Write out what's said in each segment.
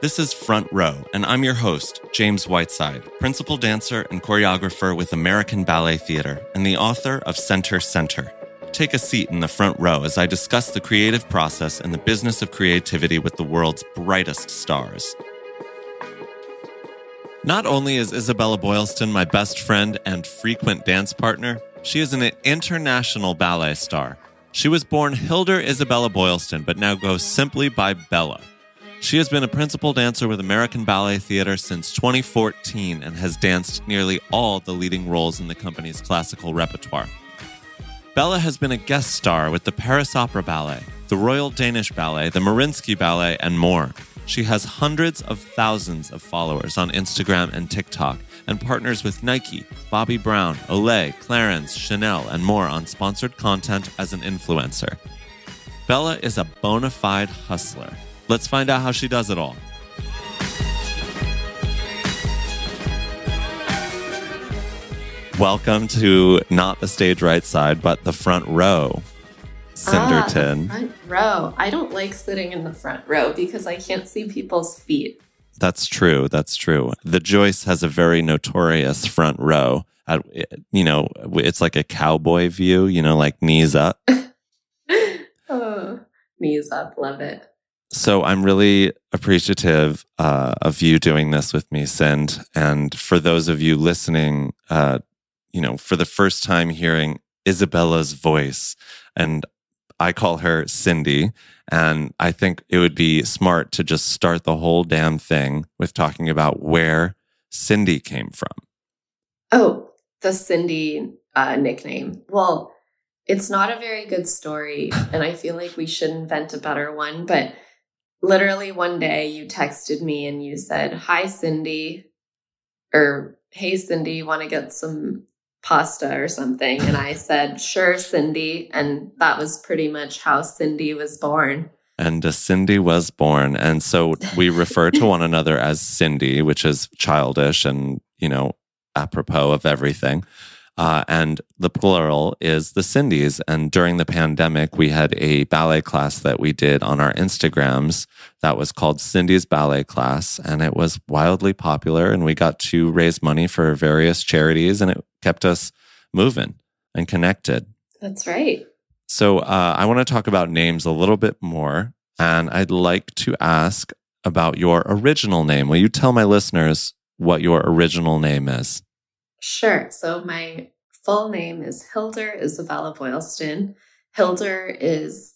This is Front Row, and I'm your host, James Whiteside, principal dancer and choreographer with American Ballet Theatre and the author of Center Center. Take a seat in the front row as I discuss the creative process and the business of creativity with the world's brightest stars. Not only is Isabella Boylston my best friend and frequent dance partner, she is an international ballet star. She was born Hildur Isabella Boylston, but now goes simply by Bella. She has been a principal dancer with American Ballet Theatre since 2014 and has danced nearly all the leading roles in the company's classical repertoire. Bella has been a guest star with the Paris Opera Ballet, the Royal Danish Ballet, the Mariinsky Ballet, and more. She has hundreds of thousands of followers on Instagram and TikTok and partners with Nike, Bobbi Brown, Olay, Clarins, Chanel, and more on sponsored content as an influencer. Bella is a bona fide hustler. Let's find out how she does it all. Welcome to not the stage right side, but the front row. Cinderton. Ah, front row. I don't like sitting in the front row because I can't see people's feet. That's true. That's true. The Joyce has a very notorious front row. At, you know, it's like a cowboy view, you know, like knees up. oh, knees up. Love it. So I'm really appreciative uh, of you doing this with me, Sind. And for those of you listening, uh, you know, for the first time hearing Isabella's voice, and I call her Cindy. And I think it would be smart to just start the whole damn thing with talking about where Cindy came from. Oh, the Cindy uh, nickname. Well, it's not a very good story. And I feel like we should invent a better one. But literally one day you texted me and you said, Hi, Cindy, or Hey, Cindy, want to get some pasta or something. And I said, Sure, Cindy. And that was pretty much how Cindy was born. And uh, Cindy was born. And so we refer to one another as Cindy, which is childish and, you know, apropos of everything. Uh, and the plural is the Cindy's. And during the pandemic, we had a ballet class that we did on our Instagrams that was called Cindy's Ballet Class. And it was wildly popular. And we got to raise money for various charities and it kept us moving and connected. That's right. So uh, I want to talk about names a little bit more. And I'd like to ask about your original name. Will you tell my listeners what your original name is? Sure. So my full name is Hildur Isabella Boylston. Hildur is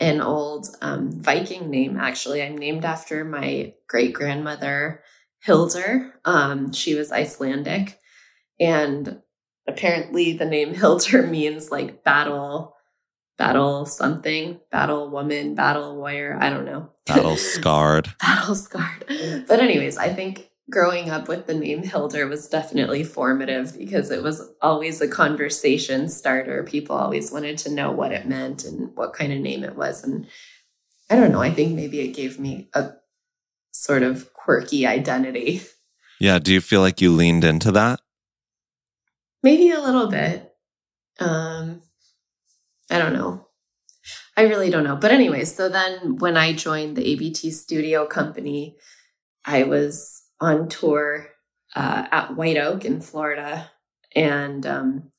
an old um, Viking name, actually. I'm named after my great grandmother, Hildur. Um, she was Icelandic. And apparently, the name Hildur means like battle, battle something, battle woman, battle warrior. I don't know. Battle scarred. battle scarred. But, anyways, I think growing up with the name Hildur was definitely formative because it was always a conversation starter. People always wanted to know what it meant and what kind of name it was. And I don't know, I think maybe it gave me a sort of quirky identity. Yeah. Do you feel like you leaned into that? Maybe a little bit. Um, I don't know. I really don't know. But, anyways, so then when I joined the ABT studio company, I was on tour uh, at White Oak in Florida. And um,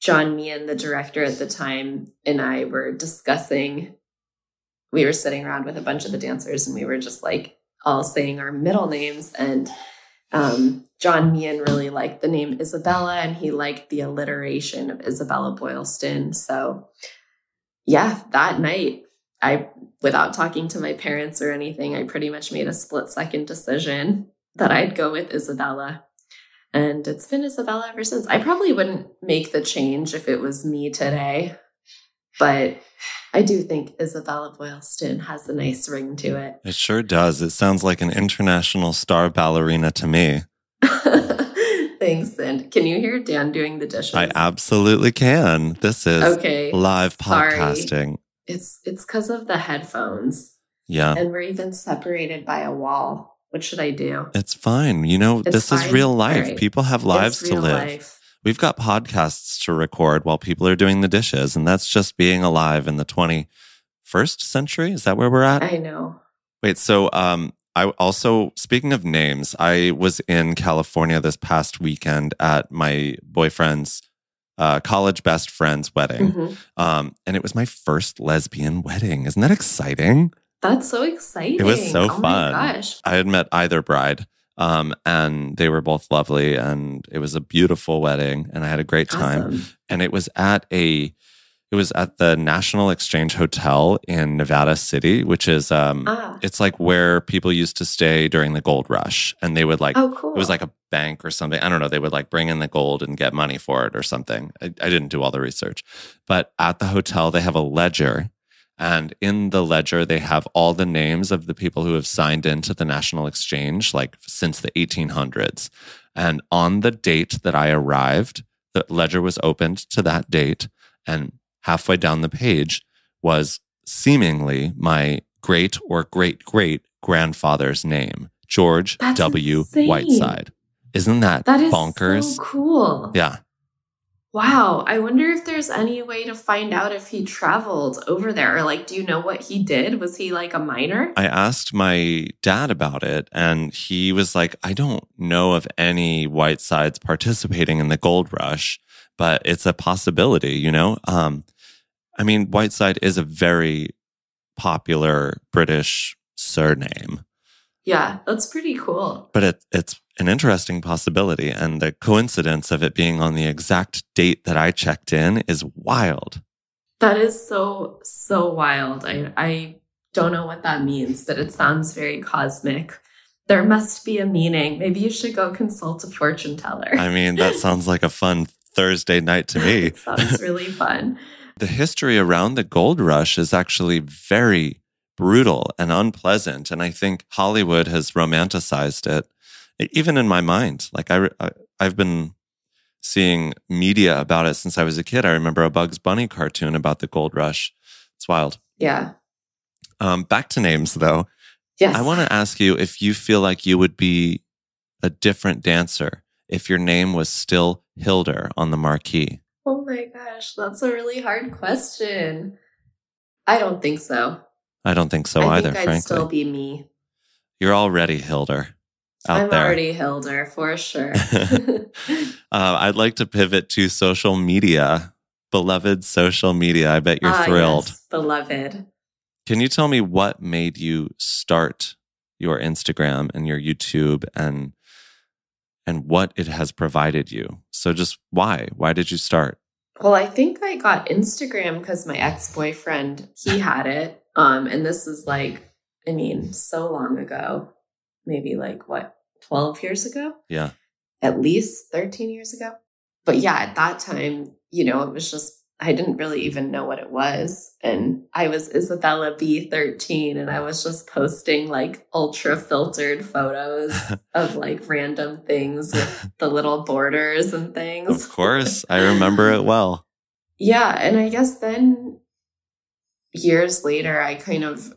John Meehan, the director at the time, and I were discussing. We were sitting around with a bunch of the dancers, and we were just like all saying our middle names. And um, John Meehan really liked the name Isabella, and he liked the alliteration of Isabella Boylston. So, yeah, that night, I, without talking to my parents or anything, I pretty much made a split second decision that I'd go with Isabella. And it's been Isabella ever since. I probably wouldn't make the change if it was me today. but I do think Isabella Boylston has a nice ring to it. It sure does. It sounds like an international star ballerina to me. Thanks. And can you hear Dan doing the dishes? I absolutely can. This is okay. live Sorry. podcasting. It's it's because of the headphones, Yeah. and we're even separated by a wall. What should I do? It's fine. You know, It's this is real life. Right. People have lives to live. life. We've got podcasts to record while people are doing the dishes, and that's just being alive in the 21st century. Is that where we're at? I know. Wait, so um I also speaking of names, I was in California this past weekend at my boyfriend's uh, college best friend's wedding. Mhm. Um, and it was my first lesbian wedding. Isn't that exciting? That's so exciting. It was so oh fun. my gosh. I had met either bride, um, and they were both lovely, and it was a beautiful wedding, and I had a great time. Awesome. And it was at a, it was at the National Exchange Hotel in Nevada City, which is, um, Ah. it's like where people used to stay during the gold rush, and they would like, Oh, cool. it was like a bank or something. I don't know. They would like bring in the gold and get money for it or something. I, I didn't do all the research, but at the hotel they have a ledger. And in the ledger, they have all the names of the people who have signed into the National Exchange, like since the 1800s. And on the date that I arrived, the ledger was opened to that date. And halfway down the page was seemingly my great or great great grandfather's name, George That's W. insane. Whiteside. Isn't that, that is bonkers? so cool. Yeah. Wow. I wonder if there's any way to find out if he traveled over there like, do you know what he did? Was he like a miner? I asked my dad about it, and he was like, I don't know of any Whitesides participating in the gold rush, but it's a possibility, you know? Um, I mean, Whiteside is a very popular British surname, yeah, that's pretty cool. but it, it's an interesting possibility. And the coincidence of it being on the exact date that I checked in is wild. That is so, so wild. I, I don't know what that means, but it sounds very cosmic. There must be a meaning. Maybe you should go consult a fortune teller. I mean, that sounds like a fun Thursday night to me. sounds really fun. the history around the gold rush is actually very brutal and unpleasant and i think hollywood has romanticized it even in my mind like I, I i've been seeing media about it since i was a kid i remember a bugs bunny cartoon about the gold rush it's wild Yeah. um, back to names though Yes. i want to ask you if you feel like you would be a different dancer if your name was still Hildur on the marquee Oh my gosh, that's a really hard question. I don't think so. i don't think so I either think I'd frankly still be me. you're already Hildur out I'm there already Hildur for sure. uh, I'd like to pivot to social media, beloved social media. I bet you're Ah, thrilled. yes, beloved. Can you tell me what made you start your Instagram and your YouTube and and what it has provided you? So just why? Why did you start? Well, I think I got Instagram because my ex boyfriend he had it, um, and this was like, I mean, so long ago, maybe like what, twelve years ago, Yeah. at least thirteen years ago. But yeah, at that time, you know, it was just I didn't really even know what it was, and I was Isabella B thirteen, and I was just posting like ultra filtered photos of like random things with the little borders and things. Of course, I remember it well. Yeah, and I guess then years later, I kind of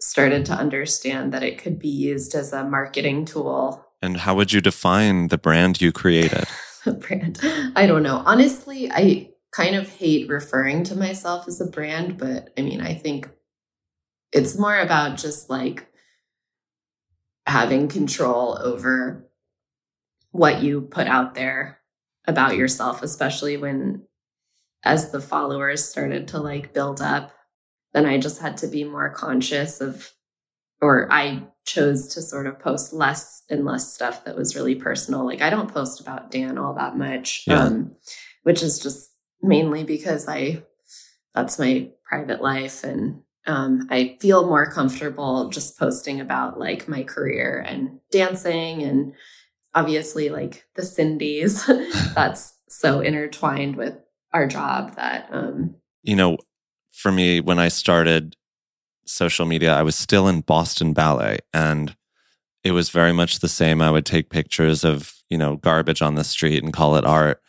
started to understand that it could be used as a marketing tool. And how would you define the brand you created? Brand. I don't know. Honestly, I kind of hate referring to myself as a brand, but I mean, I think it's more about just like having control over what you put out there about yourself, especially when as the followers started to like build up, then I just had to be more conscious of, or I chose to sort of post less and less stuff that was really personal. Like I don't post about Dan all that much, Yeah. um, which is just mainly because I, that's my private life and um, I feel more comfortable just posting about like my career and dancing and obviously like the Cindy's. that's so intertwined with our job that um, you know, for me, when I started social media, I was still in Boston Ballet and it was very much the same. I would take pictures of, you know, garbage on the street and call it art.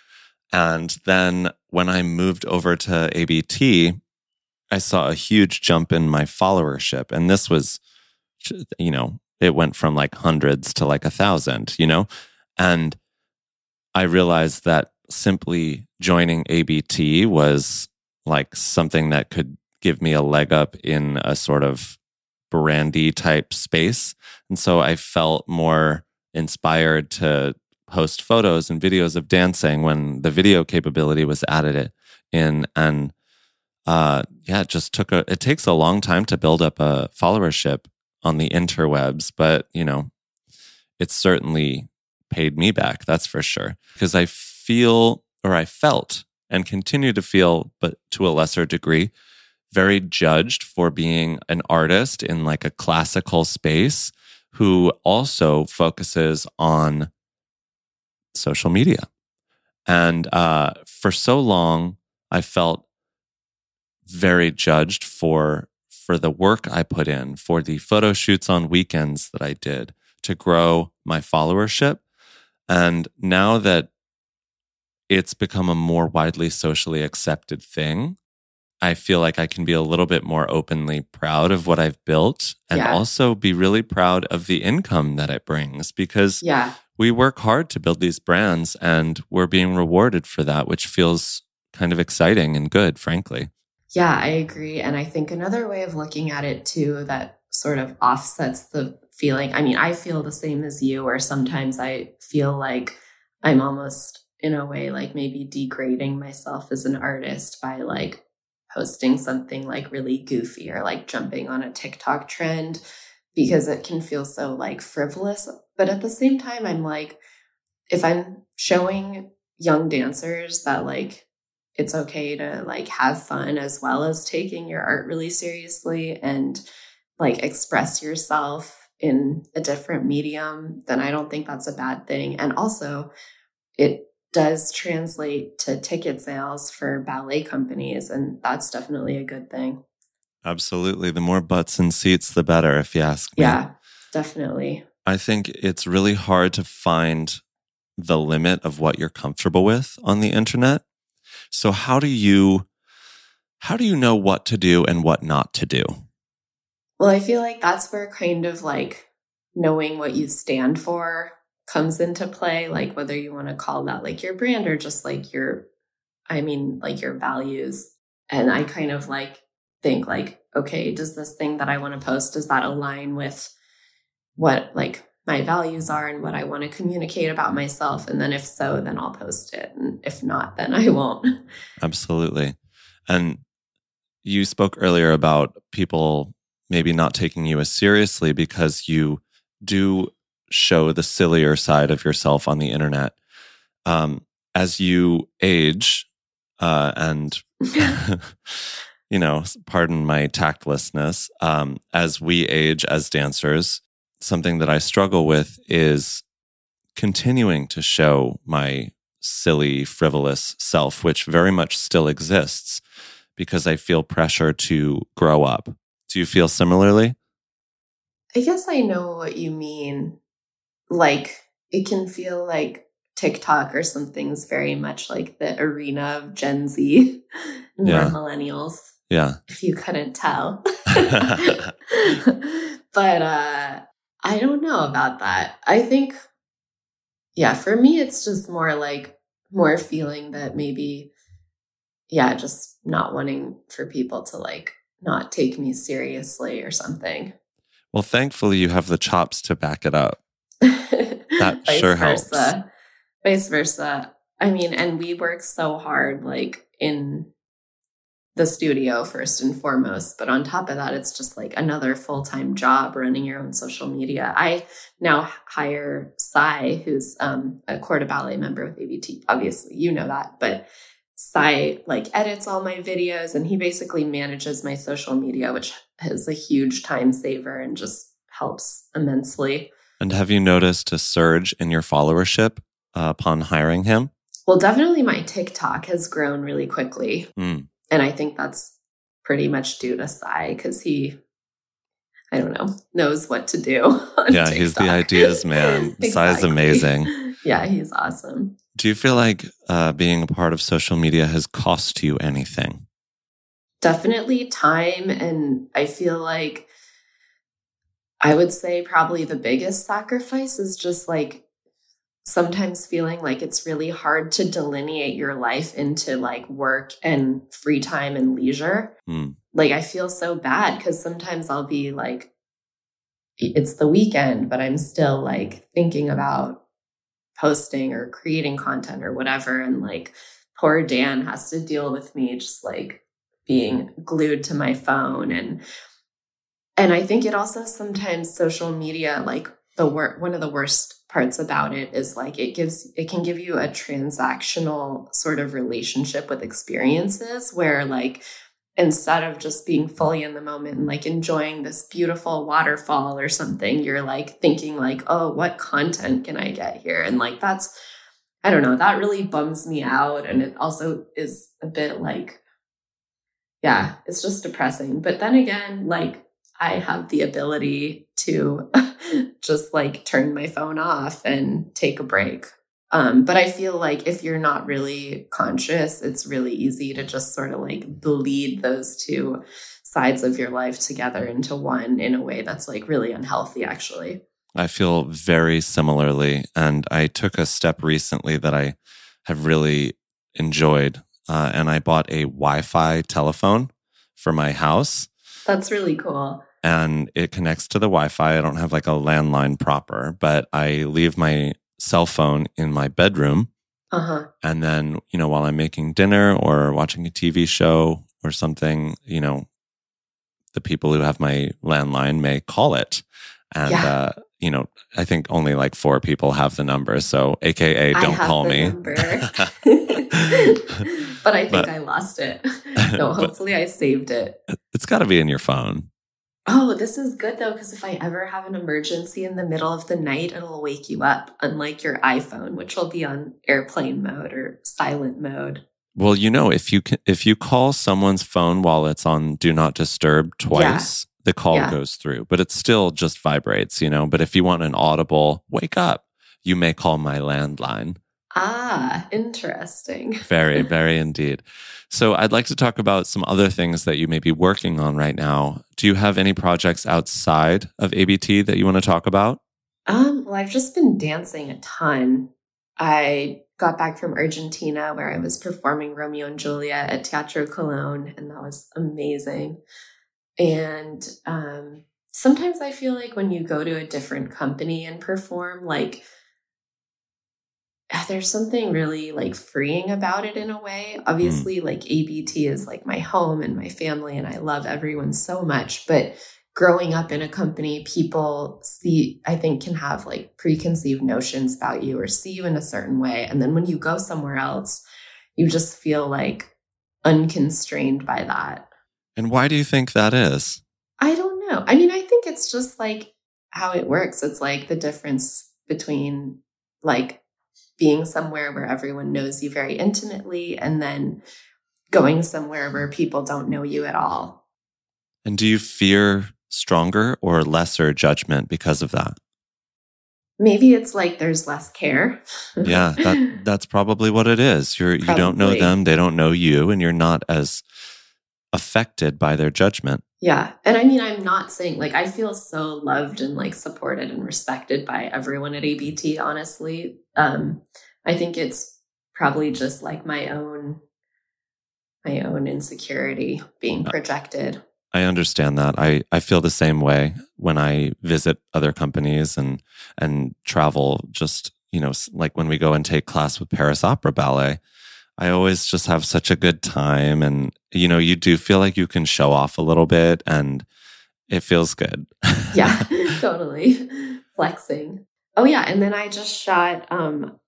And then when I moved over to ABT, I saw a huge jump in my followership. And this was, you know, it went from like hundreds to like a thousand, you know? And I realized that simply joining ABT was like something that could give me a leg up in a sort of brandy type space. And so I felt more inspired to post photos and videos of dancing when the video capability was added in. And uh, yeah, it just took a, it takes a long time to build up a followership on the interwebs, but you know, it's certainly paid me back. That's for sure. Because I feel, or I felt and continue to feel, but to a lesser degree, very judged for being an artist in like a classical space who also focuses on social media. And uh, for so long, I felt very judged for for the work I put in, for the photo shoots on weekends that I did to grow my followership. And now that it's become a more widely socially accepted thing, I feel like I can be a little bit more openly proud of what I've built and yeah. also be really proud of the income that it brings because yeah. we work hard to build these brands and we're being rewarded for that, which feels kind of exciting and good, frankly. Yeah, I agree. And I think another way of looking at it too that sort of offsets the feeling. I mean, I feel the same as you, or sometimes I feel like I'm almost in a way like maybe degrading myself as an artist by like posting something like really goofy or like jumping on a TikTok trend because it can feel so like frivolous. But at the same time, I'm like, if I'm showing young dancers that like it's okay to like have fun as well as taking your art really seriously and like express yourself in a different medium, then I don't think that's a bad thing. And also, it does translate to ticket sales for ballet companies, and that's definitely a good thing. Absolutely. The more butts and seats, the better, if you ask me. Yeah, definitely. I think it's really hard to find the limit of what you're comfortable with on the internet. So how do you how do you know what to do and what not to do? Well, I feel like that's where kind of like knowing what you stand for comes into play, like whether you want to call that like your brand or just like your, I mean, like your values. And I kind of like think like, okay, does this thing that I want to post, does that align with what like my values are and what I want to communicate about myself? And then if so, then I'll post it. And if not, then I won't. Absolutely. And you spoke earlier about people maybe not taking you as seriously because you do show the sillier side of yourself on the internet. Um, as you age, uh, and you know, pardon my tactlessness, um, as we age as dancers, something that I struggle with is continuing to show my silly, frivolous self, which very much still exists because I feel pressure to grow up do you feel similarly? I guess I know what you mean. Like, it can feel like TikTok or something's very much like the arena of Gen Z and yeah. millennials. Yeah. If you couldn't tell. but uh I don't know about that. I think yeah, for me it's just more like more feeling that maybe yeah, just not wanting for people to like not take me seriously or something. Well, thankfully, you have the chops to back it up. That sure helps. Vice versa. I mean, and we work so hard, like in the studio first and foremost. But on top of that, it's just like another full time job running your own social media. I now hire Sai, who's um, a Corps de Ballet member with ABT. Obviously, you know that, but Sai like edits all my videos and he basically manages my social media, which is a huge time saver and just helps immensely. And have you noticed a surge in your followership uh, upon hiring him? Well, definitely my TikTok has grown really quickly. Mm. and I think that's pretty much due to Sai because he, I don't know, knows what to do. Yeah, TikTok. he's the ideas man. exactly. Sai's amazing. Yeah, he's awesome. Do you feel like uh, being a part of social media has cost you anything? Definitely time. And I feel like I would say probably the biggest sacrifice is just like sometimes feeling like it's really hard to delineate your life into like work and free time and leisure. Mm. Like I feel so bad because sometimes I'll be like, it's the weekend, but I'm still like thinking about posting or creating content or whatever. And like poor Dan has to deal with me just like being glued to my phone and and I think it also sometimes social media like the wor- one of the worst parts about it is like it gives it can give you a transactional sort of relationship with experiences where like instead of just being fully in the moment and like enjoying this beautiful waterfall or something you're like thinking like oh what content can i get here? And like that's i don't know that really bums me out. And it also is a bit like yeah it's just depressing. But then again like i have the ability to just like turn my phone off and take a break. Um, but I feel like if you're not really conscious, it's really easy to just sort of like bleed those two sides of your life together into one in a way that's like really unhealthy, actually. I feel very similarly. And I took a step recently that I have really enjoyed. Uh, and I bought a Wi Fi telephone for my house. That's really cool and it connects to the Wi-Fi. I don't have like a landline proper, but I leave my cell phone in my bedroom. Uh-huh. And then, you know, while I'm making dinner or watching a TV show or something, you know, the people who have my landline may call it. And, yeah. uh, you know, I think only like four people have the number. So, AKA, don't call me. but I think but, I lost it. No, hopefully I saved it. It's got to be in your phone. Oh, this is good though, because if I ever have an emergency in the middle of the night, it'll wake you up, unlike your iPhone, which will be on airplane mode or silent mode. Well, you know, if you can, if you call someone's phone while it's on do not disturb twice, yeah. the call yeah. goes through, but it still just vibrates, you know. But if you want an audible wake up, you may call my landline. Ah, interesting. very, very indeed. So I'd like to talk about some other things that you may be working on right now. Do you have any projects outside of ABT that you want to talk about? Um, well, I've just been dancing a ton. I got back from Argentina where I was performing Romeo and Juliet at Teatro Colón, and that was amazing. And um, sometimes I feel like when you go to a different company and perform, like there's something really like freeing about it in a way. Hmm. Obviously, mm. like ABT is like my home and my family, and I love everyone so much. But growing up in a company, people see, I think, can have like preconceived notions about you or see you in a certain way. And then when you go somewhere else, you just feel like unconstrained by that. And why do you think that is? I don't know. I mean, I think it's just like how it works. It's like the difference between like being somewhere where everyone knows you very intimately and then going somewhere where people don't know you at all. And do you fear stronger or lesser judgment because of that? Maybe it's like there's less care. yeah, that, that's probably what it is. You're probably. you don't know them, they don't know you, and you're not as affected by their judgment. Yeah. And I mean, I'm not saying like I feel so loved and like supported and respected by everyone at ABT, honestly. Um, I think it's probably just like my own my own insecurity being projected. I understand that. I, I feel the same way when I visit other companies and and travel just, you know, like when we go and take class with Paris Opera Ballet. I always just have such a good time. And, you know, you do feel like you can show off a little bit and it feels good. yeah, totally. Flexing. Oh, yeah. And then I just shot um,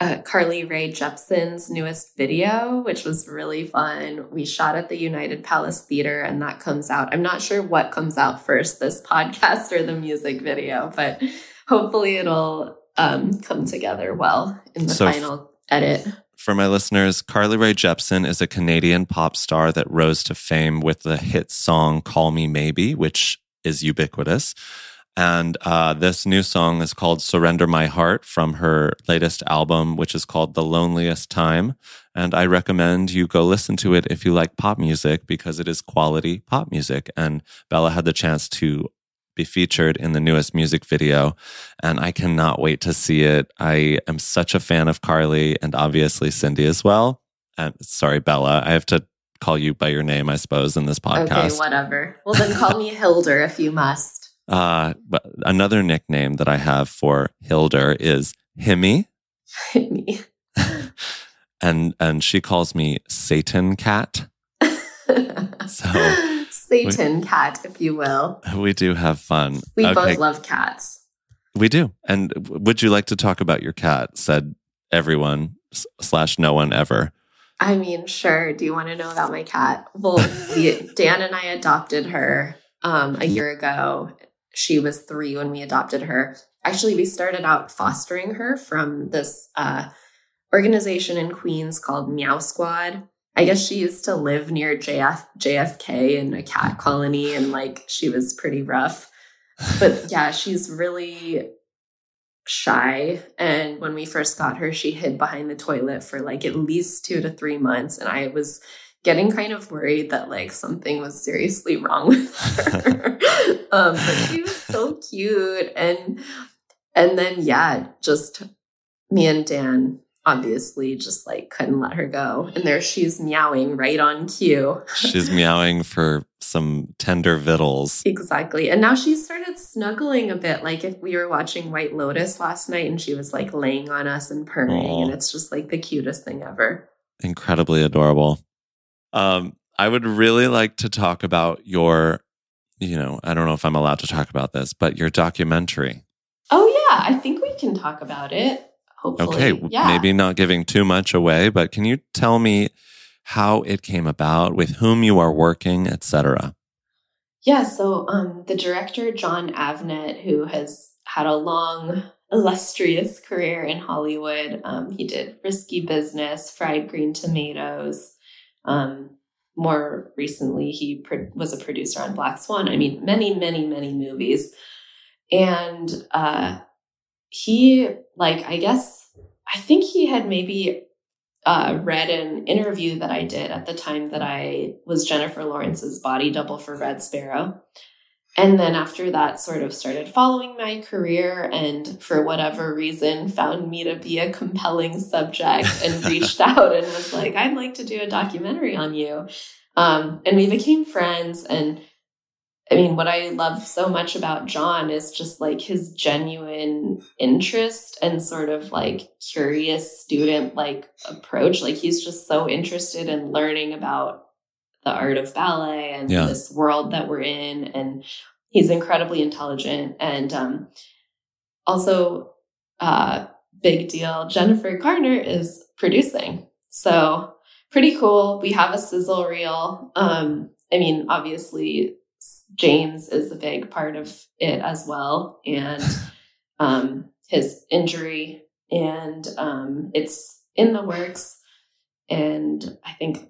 uh, Carly Rae Jepsen's newest video, which was really fun. We shot at the United Palace Theater, and that comes out. I'm not sure what comes out first, this podcast or the music video, but hopefully it'll um, come together well in the so final edit for my listeners, Carly Rae Jepsen is a Canadian pop star that rose to fame with the hit song Call Me Maybe, which is ubiquitous. And uh, this new song is called Surrender My Heart from her latest album, which is called The Loneliest Time. And I recommend you go listen to it if you like pop music because it is quality pop music. And Bella had the chance to be featured in the newest music video. And I cannot wait to see it. I am such a fan of Carly and obviously Cindy as well. And sorry, Bella, I have to call you by your name, I suppose, in this podcast. Okay, whatever. Well, then call me Hildur if you must. Uh, but another nickname that I have for Hildur is Himmy. Himmy. and and she calls me Satan Cat. so Satan we, cat, if you will. We do have fun. We okay. both love cats. We do. And would you like to talk about your cat? Said everyone slash no one ever. I mean, sure. Do you want to know about my cat? Well, we, Dan and I adopted her um, a year ago. She was three when we adopted her. Actually, we started out fostering her from this uh, organization in Queens called Meow Squad. I guess she used to live near JF, JFK in a cat colony and like she was pretty rough. But yeah, she's really shy. And when we first got her, she hid behind the toilet for like at least two to three months. And I was getting kind of worried that like something was seriously wrong with her. um, but she was so cute. And and then yeah, just me and Dan obviously just like couldn't let her go. And there she's meowing right on cue. she's meowing for some tender victuals. Exactly. And now she's started snuggling a bit. Like if we were watching White Lotus last night and she was like laying on us and purring, Aww. and it's just like the cutest thing ever. Incredibly adorable. Um, I would really like to talk about your, you know, I don't know if I'm allowed to talk about this, but your documentary. Oh, yeah. I think we can talk about it hopefully. Okay, yeah. maybe not giving too much away, but can you tell me how it came about, with whom you are working, etc.? Yeah, so um, the director Jon Avnet, who has had a long, illustrious career in Hollywood, um, he did Risky Business, Fried Green Tomatoes. Um, more recently, he pro- was a producer on Black Swan. I mean, many, many, many movies. And uh, he like i guess i think he had maybe uh, read an interview that i did at the time that i was jennifer lawrence's body double for red sparrow. And then after that sort of started following my career and for whatever reason found me to be a compelling subject and reached out and was like i'd like to do a documentary on you. Um, and we became friends and I mean, what I love so much about Jon is just like his genuine interest and sort of like curious student like approach. Like he's just so interested in learning about the art of ballet and yeah. this world that we're in. And he's incredibly intelligent. And um, also, uh, big deal, Jennifer Garner is producing. So pretty cool. We have a sizzle reel. Um, I mean, obviously, James is a big part of it as well, and um, his injury, and um, it's in the works. And I think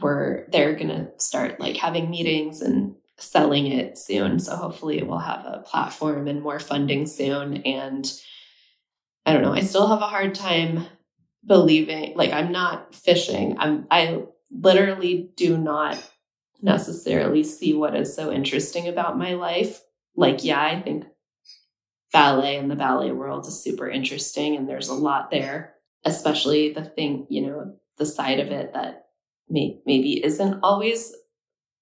we're they're gonna start like having meetings and selling it soon. So hopefully it will have a platform and more funding soon. And I don't know, I still have a hard time believing like I'm not fishing. I'm I literally do not necessarily see what is so interesting about my life. Like, yeah, I think ballet and the ballet world is super interesting and there's a lot there, especially the thing, you know, the side of it that may, maybe isn't always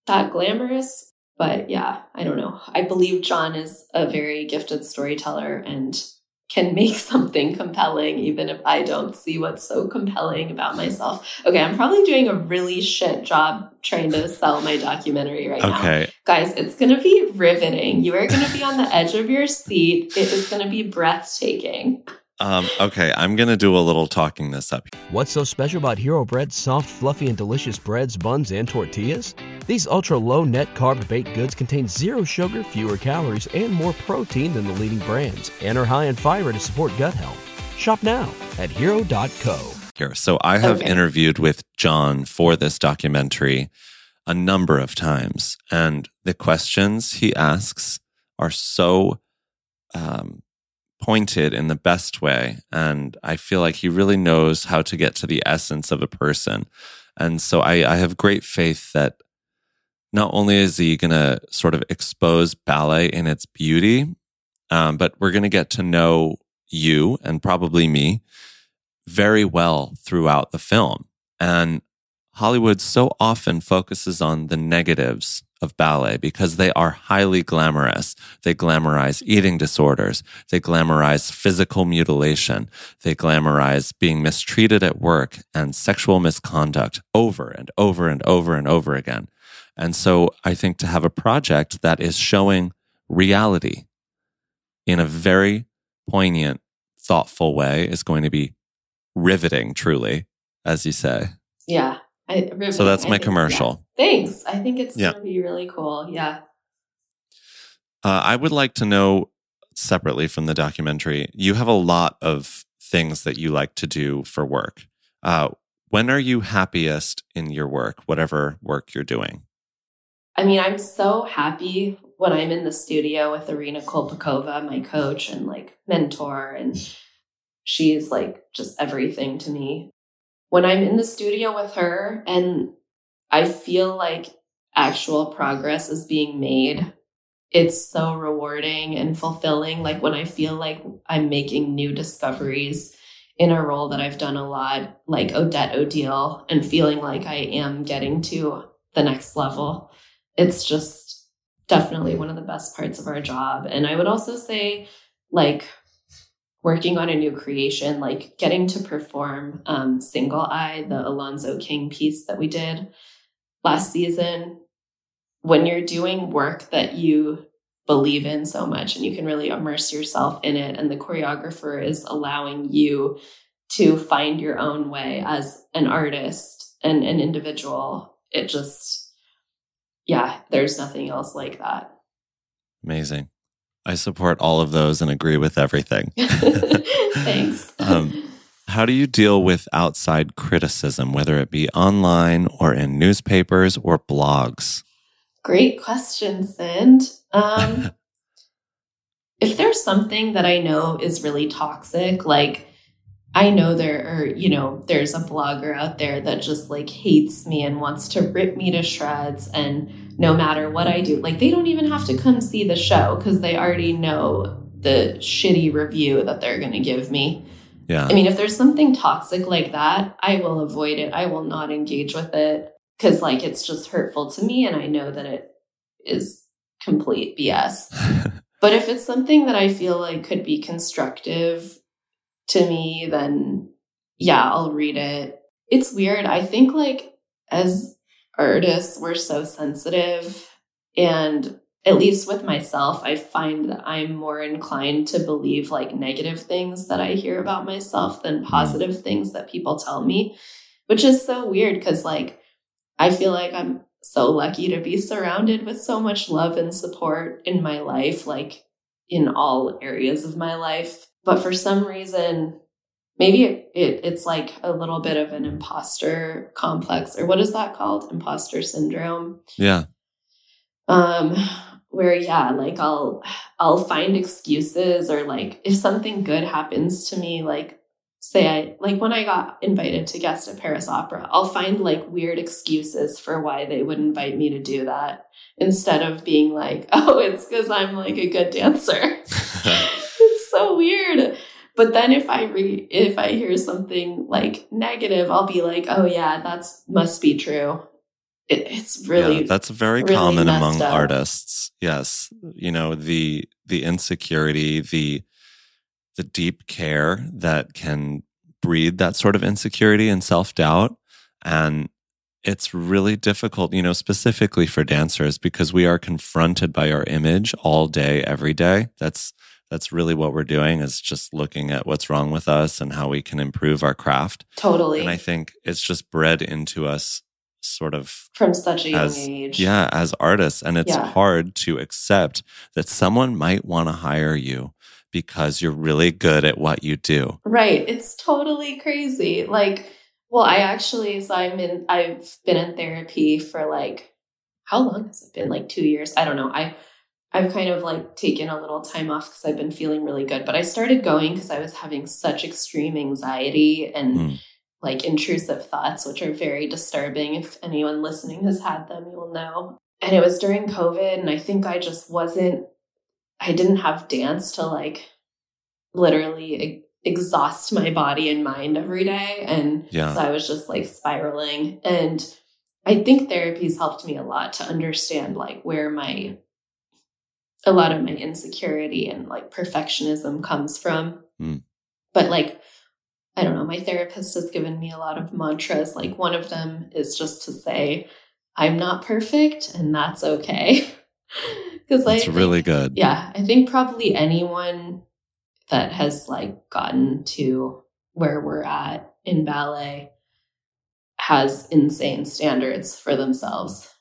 that glamorous. But yeah, I don't know. I believe Jon is a very gifted storyteller and can make something compelling, even if I don't see what's so compelling about myself. Okay, I'm probably doing a really shit job trying to sell my documentary right okay. now. Guys, it's going to be riveting. You are going to be on the edge of your seat. It is going to be breathtaking. Um, okay, I'm going to do a little talking this up. What's so special about Hero Bread's soft, fluffy, and delicious breads, buns, and tortillas? These ultra low net carb baked goods contain zero sugar, fewer calories, and more protein than the leading brands, and are high in fiber to support gut health. Shop now at hero.co. here. So I have Okay. interviewed with Jon for this documentary a number of times, and the questions he asks are so um, pointed in the best way. And I feel like he really knows how to get to the essence of a person. And so I, I have great faith that not only is he going to sort of expose ballet in its beauty, um, but we're going to get to know you and probably me very well throughout the film. And Hollywood so often focuses on the negatives of ballet because they are highly glamorous. They glamorize eating disorders. They glamorize physical mutilation. They glamorize being mistreated at work and sexual misconduct over and over and over and over again. And so I think to have a project that is showing reality in a very poignant, thoughtful way is going to be riveting, truly, as you say. Yeah. I, So that's I my think- commercial. yeah. Thanks. I think it's Yeah. going to be really cool. Yeah. Uh, I would like to know separately from the documentary, you have a lot of things that you like to do for work. Uh, when are you happiest in your work, whatever work you're doing? I mean, I'm so happy when I'm in the studio with Irina Kolpakova, my coach and like mentor, and she's like just everything to me. When I'm in the studio with her and I feel like actual progress is being made, it's so rewarding and fulfilling. Like when I feel like I'm making new discoveries in a role that I've done a lot, like Odette Odile, and feeling like I am getting to the next level it's just definitely one of the best parts of our job. And I would also say, like, working on a new creation, like getting to perform um, Single Eye, the Alonzo King piece that we did last season. When you're doing work that you believe in so much and you can really immerse yourself in it, and the choreographer is allowing you to find your own way as an artist and an individual, it just yeah, there's nothing else like that. Amazing. I support all of those and agree with everything. Thanks. Um, How do you deal with outside criticism, whether it be online or in newspapers or blogs? Great question, Sind. Um, if there's something that I know is really toxic, like I know there are, you know, there's a blogger out there that just like hates me and wants to rip me to shreds. And no matter what I do, like they don't even have to come see the show because they already know the shitty review that they're going to give me. Yeah. I mean, if there's something toxic like that, I will avoid it. I will not engage with it because, like, it's just hurtful to me and I know that it is complete BS. But if it's something that I feel like could be constructive to me, then yeah, I'll read it. It's weird. I think like as artists, we're so sensitive. And at least with myself, I find that I'm more inclined to believe like negative things that I hear about myself than mm-hmm. positive things that people tell me, which is so weird because like I feel like I'm so lucky to be surrounded with so much love and support in my life, like in all areas of my life. But for some reason, maybe it, it it's like a little bit of an imposter complex, or what is that called? Imposter syndrome. yeah. Um, where yeah, like I'll I'll find excuses or like if something good happens to me, like say I like when I got invited to guest at Paris Opera, I'll find like weird excuses for why they would invite me to do that instead of being like, oh, it's because I'm like a good dancer. it's so weird. But then if I re if I hear something like negative, I'll be like, oh yeah, that's must be true. It, it's really yeah, that's very really common among up. artists. Yes, you know the the insecurity, the the deep care that can breed that sort of insecurity and self doubt, and it's really difficult, you know, specifically for dancers because we are confronted by our image all day, every day. That's that's really what we're doing is just looking at what's wrong with us and how we can improve our craft. totally And I think it's just bred into us sort of from such a young as age. yeah as artists and it's Yeah. hard to accept that someone might want to hire you because you're really good at what you do. Right. It's totally crazy. Like, well, I actually, so I'm in, I've been in therapy for like, how long has it been? Like two years? I don't know. I, I've kind of like taken a little time off because I've been feeling really good. But I started going because I was having such extreme anxiety and mm. like intrusive thoughts, which are very disturbing. If anyone listening has had them, you will know. And it was during COVID. And I think I just wasn't I didn't have dance to like literally exhaust my body and mind every day. And yeah. so I was just like spiraling. And I think therapy's helped me a lot to understand like where my a lot of my insecurity and like perfectionism comes from. Mm. But like I don't know, my therapist has given me a lot of mantras. Like one of them is just to say, I'm not perfect and that's okay. Because like, it's really good. Yeah, I think probably anyone that has like gotten to where we're at in ballet has insane standards for themselves,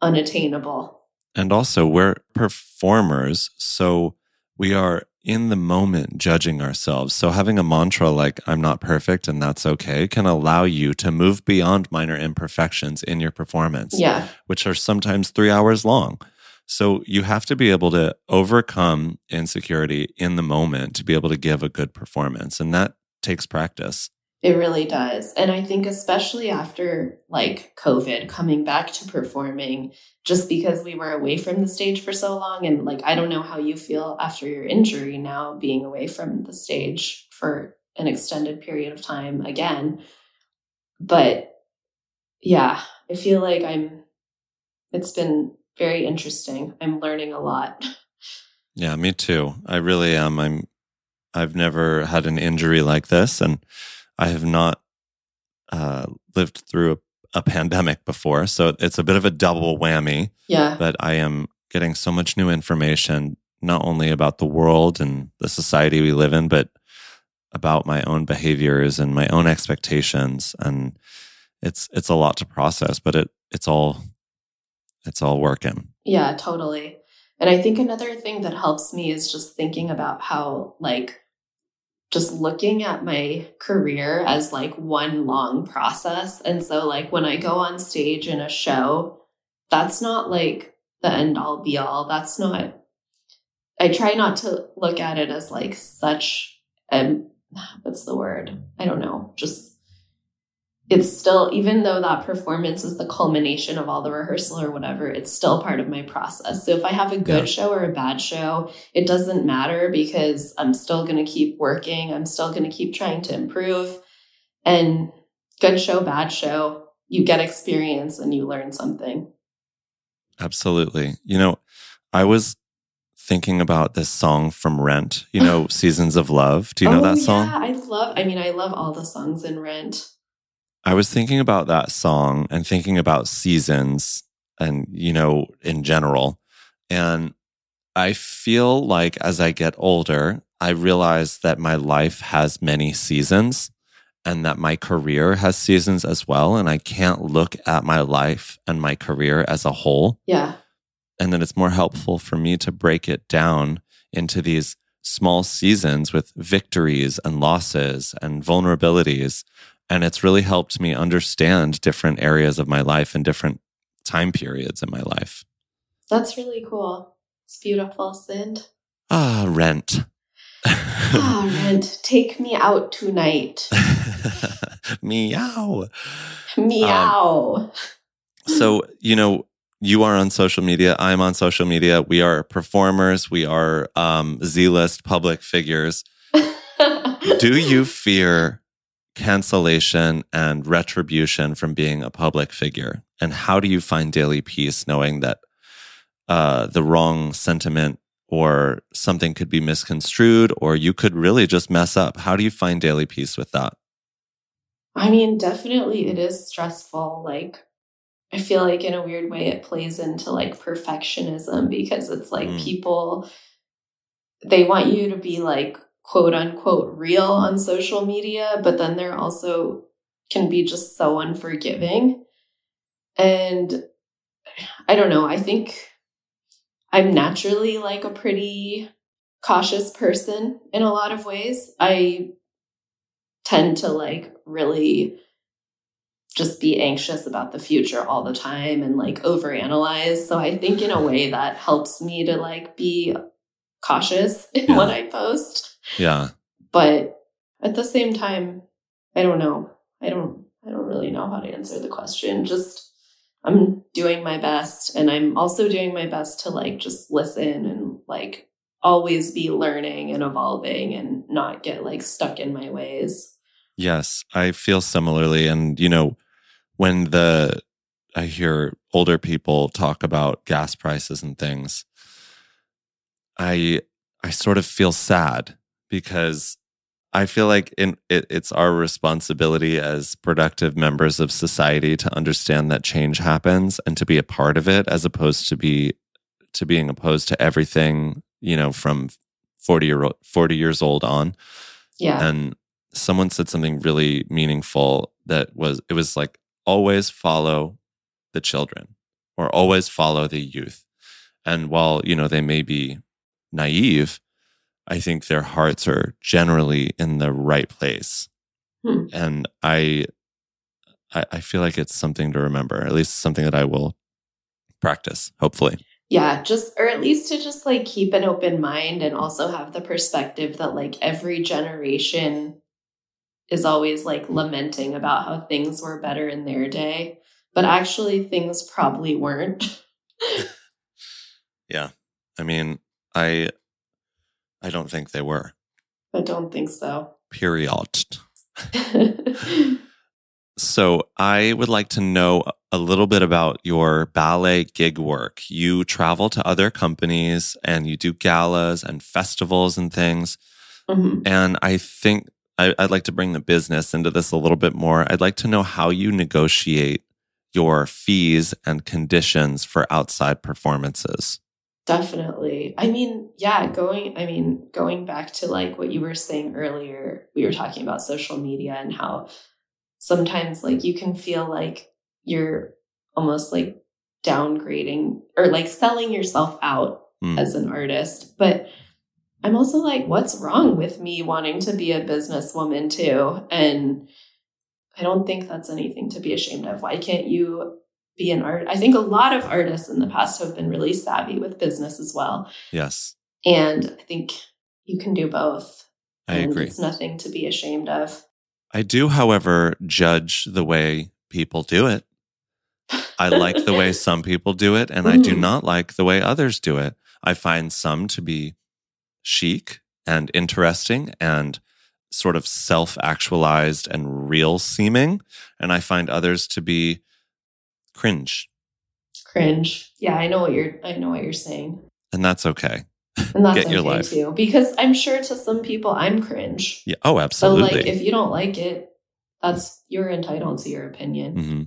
unattainable. And also, we're performers, so we are in the moment judging ourselves. So having a mantra like, I'm not perfect and that's okay, can allow you to move beyond minor imperfections in your performance. Yeah. Which are sometimes three hours long. So you have to be able to overcome insecurity in the moment to be able to give a good performance. And that takes practice. It really does. And I think, especially after like COVID, coming back to performing, just because we were away from the stage for so long. And like, I don't know how you feel after your injury now being away from the stage for an extended period of time again. But yeah, I feel like I'm, it's been very interesting. I'm learning a lot. Yeah, me too. I really am. I'm I've never had an injury like this and I have not uh, lived through a, a, pandemic before, so it's a bit of a double whammy. Yeah. But I am getting so much new information not only about the world and the society we live in, but about my own behaviors and my own expectations and it's it's a lot to process, but it it's all it's all working. Yeah, totally. And I think another thing that helps me is just thinking about how, like, just looking at my career as like one long process. And so, like, when I go on stage in a show, that's not like the end all be all. That's not, I try not to look at it as like such, a, what's the word? I don't know, just it's still even though that performance is the culmination of all the rehearsal or whatever it's still part of my process. So if i have a good yeah. show or a bad show it doesn't matter because i'm still going to keep working. I'm still going to keep trying to improve. And good show bad show you get experience and you learn something. Absolutely. You know i was thinking about this song from rent you know seasons of love. Do you know oh, that song? Yeah i love i mean i love all the songs in rent I was thinking about that song and thinking about seasons and, you know, in general. And I feel like as I get older, I realize that my life has many seasons and that my career has seasons as well. And I can't look at my life and my career as a whole. Yeah. And then it's more helpful for me to break it down into these small seasons with victories and losses and vulnerabilities and it's really helped me understand different areas of my life and different time periods in my life. That's really cool. It's beautiful, Sid. Ah, rent. ah, rent. Take me out tonight. Meow. Meow. Um, so, you know, you are on social media. I'm on social media. We are performers. We are um, Z list public figures. Do you fear cancellation and retribution from being a public figure? And how do you find daily peace knowing that uh, the wrong sentiment or something could be misconstrued or you could really just mess up? How do you find daily peace with that? I mean, definitely it is stressful. Like, I feel like in a weird way it plays into like perfectionism because it's like mm. people, they want you to be like quote unquote real on social media, but then they're also can be just so unforgiving. And I don't know, I think I'm naturally like a pretty cautious person in a lot of ways. I tend to like really just be anxious about the future all the time and like overanalyze. So I think in a way that helps me to like be cautious in Yeah. what I post. Yeah. But at the same time, I don't know. I don't I don't really know how to answer the question. Just I'm doing my best and I'm also doing my best to like just listen and like always be learning and evolving and not get like stuck in my ways. Yes, I feel similarly. And, you know, when the, I hear older people talk about gas prices and things, I, I sort of feel sad because I feel like in, it, it's our responsibility as productive members of society to understand that change happens and to be a part of it as opposed to be, to being opposed to everything, you know, from 40 year, 40 years old on Yeah. and someone said something really meaningful that was it was like always follow the children or always follow the youth and while you know they may be naive i think their hearts are generally in the right place Hmm. and I, I i feel like it's something to remember at least something that i will practice hopefully yeah, just or at least to just like keep an open mind and also have the perspective that like every generation is always like lamenting about how things were better in their day, but actually things probably weren't. yeah i mean i i don't think they were I don't think so. period So, I would like to know a little bit about your ballet gig work. You travel to other companies and you do galas and festivals and things. Mhm. And I think I, I'd like to bring the business into this a little bit more. I'd like to know how you negotiate your fees and conditions for outside performances. Definitely. I mean, yeah, going I mean, going back to like what you were saying earlier, we were talking about social media and how sometimes like you can feel like you're almost like downgrading or like selling yourself out Hmm. as an artist. But I'm also like, what's wrong with me wanting to be a businesswoman too? And I don't think that's anything to be ashamed of. Why can't you be an art? I think a lot of artists in the past have been really savvy with business as well. Yes, And I think you can do both. I and agree. It's nothing to be ashamed of. I do, however, judge the way people do it. I like the way some people do it, and I do Mhm. not like the way others do it. I find some to be chic and interesting and sort of self actualized and real seeming. And I find others to be cringe. Cringe. Yeah, I know what you're I know what you're saying. And that's okay. And that's Get your okay life. too. Because I'm sure to some people I'm cringe. Yeah. Oh, absolutely. So like if you don't like it, that's you're entitled to your opinion. hmm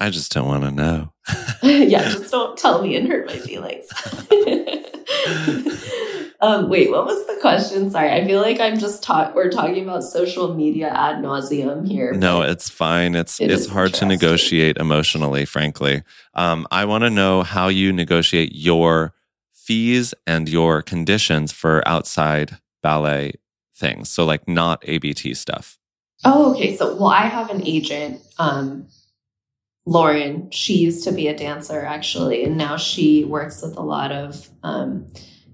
I just don't want to know. yeah, just don't tell me and hurt my feelings. um, wait, what was the question? Sorry, I feel like I'm just talk. We're talking about social media ad nauseum here. No, it's fine. It's It it's hard to negotiate emotionally, frankly. Um, I want to know how you negotiate your fees and your conditions for outside ballet things. So like not ABT stuff. Oh, okay. So, well, I have an agent, um, Lauren. She used to be a dancer actually, and now she works with a lot of um,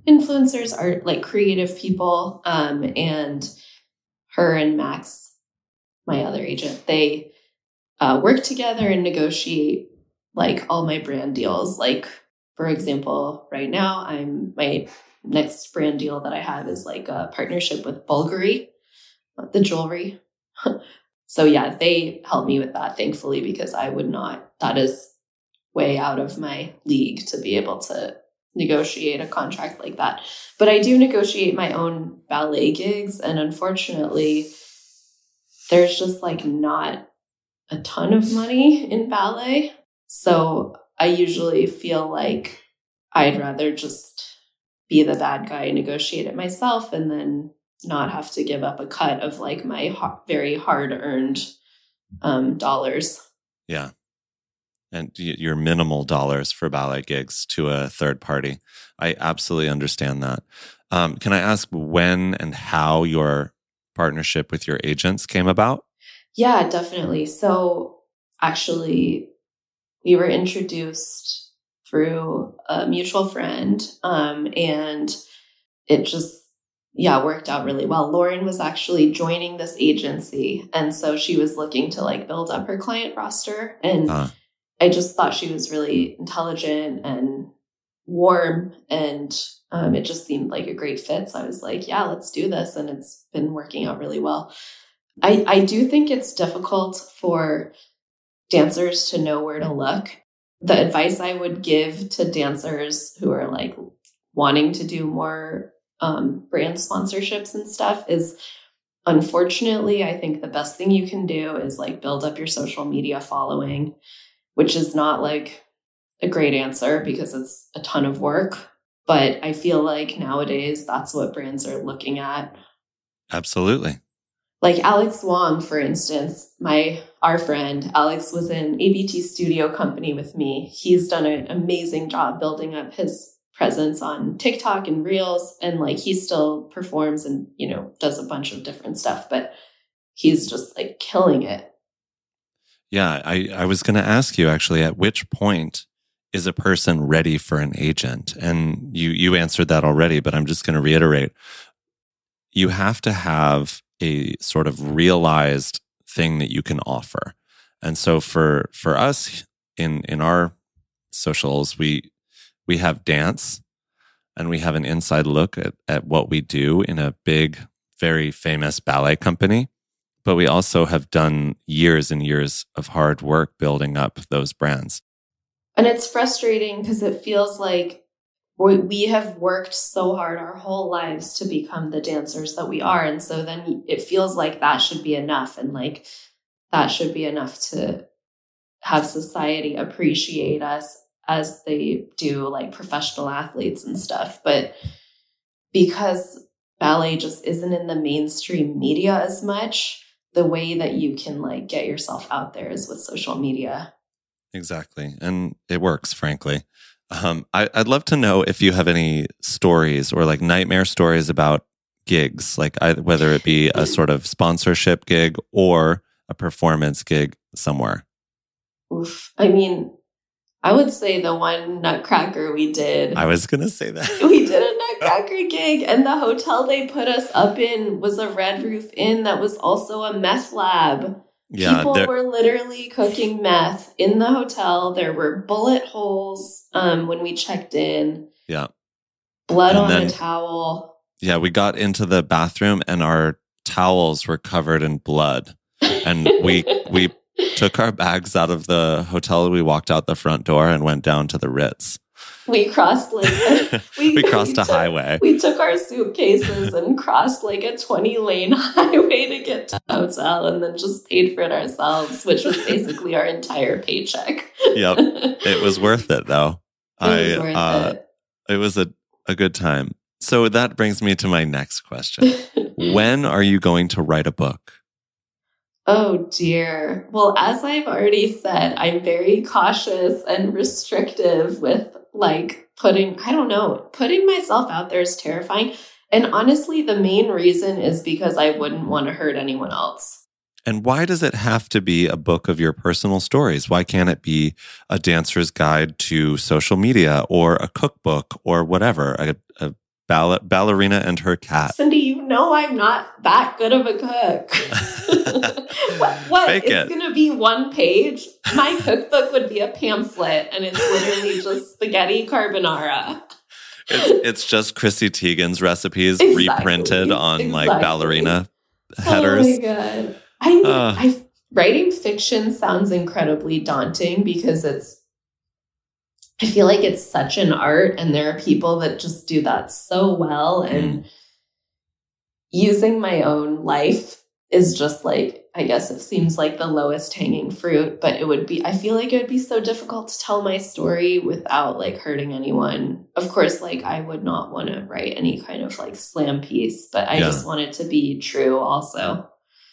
influencers, are like creative people, um, and her and Max, my other agent, they uh, work together and negotiate like all my brand deals. Like, for example, right now, I'm my next brand deal that I have is like a partnership with Bulgari, the jewelry so yeah, they helped me with that, thankfully, because I would not. That is way out of my league to be able to negotiate a contract like that. But I do negotiate my own ballet gigs, and unfortunately, there's just like not a ton of money in ballet. So I usually feel like I'd rather just be the bad guy, negotiate it myself, and then not have to give up a cut of like my very hard earned um, dollars. Yeah. And your minimal dollars for ballet gigs to a third party. I absolutely understand that. Um, can I ask when and how your partnership with your agents came about? Yeah, definitely. So actually, we were introduced through a mutual friend, um, and it just yeah worked out really well. Lauren was actually joining this agency, and so she was looking to like build up her client roster, and Uh. I just thought she was really intelligent and warm, and um, it just seemed like a great fit. So I was like, yeah, let's do this, and it's been working out really well. I, I do think it's difficult for dancers to know where to look. The advice I would give to dancers who are like wanting to do more um, brand sponsorships and stuff is unfortunately, I think the best thing you can do is like build up your social media following, which is not like a great answer because it's a ton of work. But I feel like nowadays that's what brands are looking at Absolutely. like Alex Wong, for instance, my our friend Alex was in ABT Studio Company with me. He's done an amazing job building up his presence on TikTok and Reels, and like he still performs and you know does a bunch of different stuff, but he's just like killing it. Yeah, I, I was going to ask you actually, at which point is a person ready for an agent? And you you answered that already, but I'm just going to reiterate. You have to have a sort of realized thing that you can offer. And so for for us in in our socials, we we have dance and we have an inside look at, at what we do in a big, very famous ballet company but we also have done years and years of hard work building up those brands. And it's frustrating because it feels like we, have worked so hard our whole lives to become the dancers that we are. And so then it feels like that should be enough. And like that should be enough to have society appreciate us as they do like professional athletes and stuff. But because ballet just isn't in the mainstream media as much, the way that you can like get yourself out there is with social media. Exactly. And it works, frankly. Um, I, I'd love to know if you have any stories or like nightmare stories about gigs, like I, whether it be a sort of sponsorship gig or a performance gig somewhere. Oof. I mean, I would say the one Nutcracker we did. I was going to say that. we did a Nutcracker gig, and the hotel they put us up in was a Red Roof Inn that was also a meth lab. Yeah. People were literally cooking meth in the hotel. There were bullet holes um, when we checked in, yeah. blood And on then- a towel. Yeah. We got into the bathroom and our towels were covered in blood. And we, we took our bags out of the hotel. We walked out the front door and went down to the Ritz. We crossed like We crossed a took- highway. We took our suitcases and crossed like a 20 lane highway to get to the hotel and then just paid for it ourselves, which was basically our entire paycheck. Yep. It was worth it though. It was worth uh, it was a, a good time. So that brings me to my next question. when are you going to write a book? Oh dear. Well, as I've already said, I'm very cautious and restrictive with like putting, I don't know, putting myself out there is terrifying. And honestly, the main reason is because I wouldn't want to hurt anyone else. And why does it have to be a book of your personal stories? Why can't it be a dancer's guide to social media or a cookbook or whatever? A, a ball- ballerina and her cat. Cindy, you know I'm not that good of a cook. what? what? It's it. going to be one page. My cookbook would be a pamphlet, and it's literally just spaghetti carbonara. It's, it's just Chrissy Teigen's recipes Exactly. reprinted on like Exactly. ballerina Oh headers. my god! I, Ugh. I writing fiction sounds incredibly daunting because it's. I feel like it's such an art, and there are people that just do that so well. And using my own life is just like, I guess it seems like the lowest hanging fruit, but it would be, I feel like it would be so difficult to tell my story without like hurting anyone. Of course, like I would not want to write any kind of like slam piece, but I Yeah. just want it to be true also.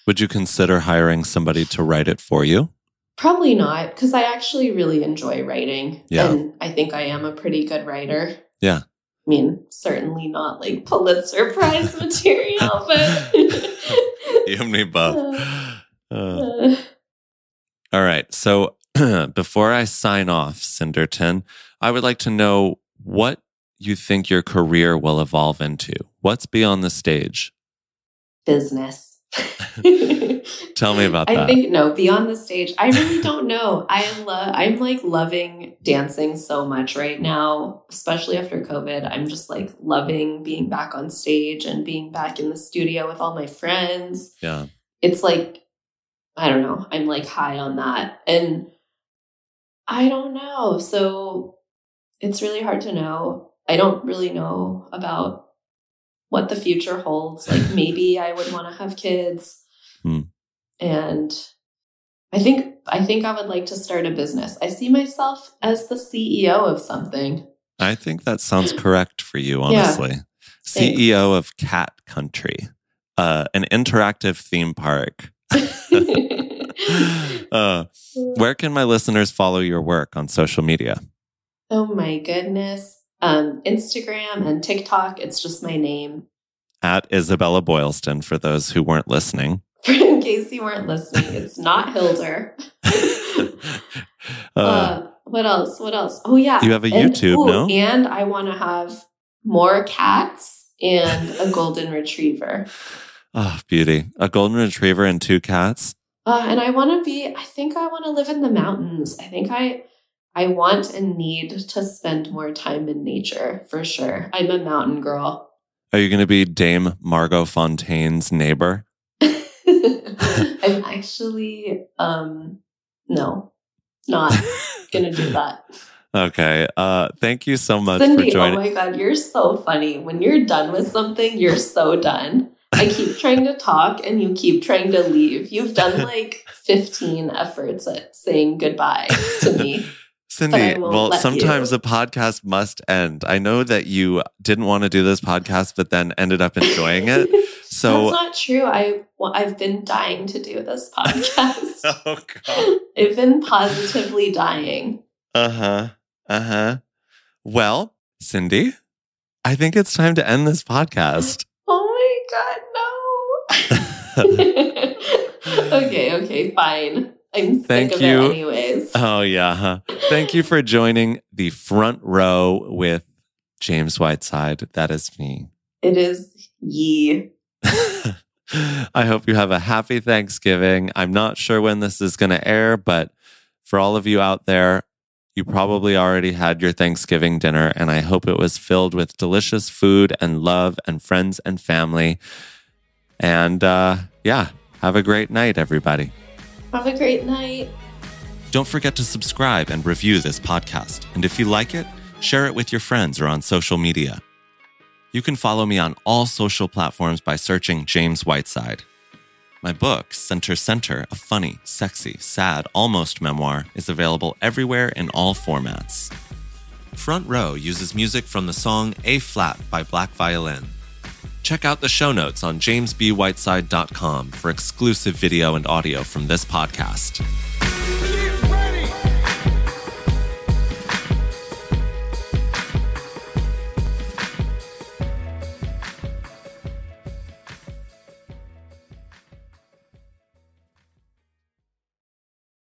Would you consider hiring somebody to write it for you? Probably not, because I actually really enjoy writing. Yeah. And I think I am a pretty good writer. Yeah. I mean, certainly not like Pulitzer Prize material, but you me both. Uh, all right. So before I sign off, Cinderton, I would like to know what you think your career will evolve into. What's beyond the stage? Business. Tell me about that. I think no, beyond the stage. I really don't know. I love I'm like loving dancing so much right now, especially after COVID. I'm just like loving being back on stage and being back in the studio with all my friends. Yeah. It's like I don't know. I'm like high on that. And I don't know. So it's really hard to know. I don't really know about what the future holds. Like maybe I would want to have kids. And I think I think I would like to start a business. I see myself as the CEO of something. I think that sounds correct for you, honestly. Yeah. CEO of Cat Country, uh, an interactive theme park. uh, where can my listeners follow your work on social media? Oh my goodness. Um, Instagram and TikTok, it's just my name. At Isabella Boylston, for those who weren't listening. In case you weren't listening, it's not Hildur. uh, uh, what else? What else? Oh, yeah. You have a YouTube, and, ooh, no? And I want to have more cats and a golden retriever. Oh, beauty. A golden retriever and two cats. Uh, and I want to be, I think I want to live in the mountains. I think I, I want and need to spend more time in nature for sure. I'm a mountain girl. Are you going to be Dame Margot Fonteyn's neighbor? I'm actually, um, no, not to do that. Okay. Uh, thank you so much Cindy, for joining. Oh my God, you're so funny. When you're done with something, you're so done. I keep trying to talk and you keep trying to leave. You've done like 15 efforts at saying goodbye to me. Cindy, well, sometimes you. the podcast must end. I know that you didn't want to do this podcast, but then ended up enjoying it. So that's not true. I well, I've been dying to do this podcast. oh God, I've been positively dying. Uh huh. Uh huh. Well, Cindy, I think it's time to end this podcast. Oh my God, no. okay, okay, fine. I'm Thank sick you. it anyways. Oh yeah. Huh? Thank you for joining the front row with James Whiteside. That is me. It is ye. I hope you have a happy Thanksgiving. I'm not sure when this is going to air, but for all of you out there, you probably already had your Thanksgiving dinner, and I hope it was filled with delicious food and love and friends and family. And uh, yeah, have a great night, everybody. Have a great night. Don't forget to subscribe and review this podcast. And if you like it, share it with your friends or on social media. You can follow me on all social platforms by searching James Whiteside. My book, Center Center, a funny, sexy, sad, almost memoir, is available everywhere in all formats. Front Row uses music from the song A Flat by Black Violin. Check out the show notes on jamesbwhiteside.com for exclusive video and audio from this podcast.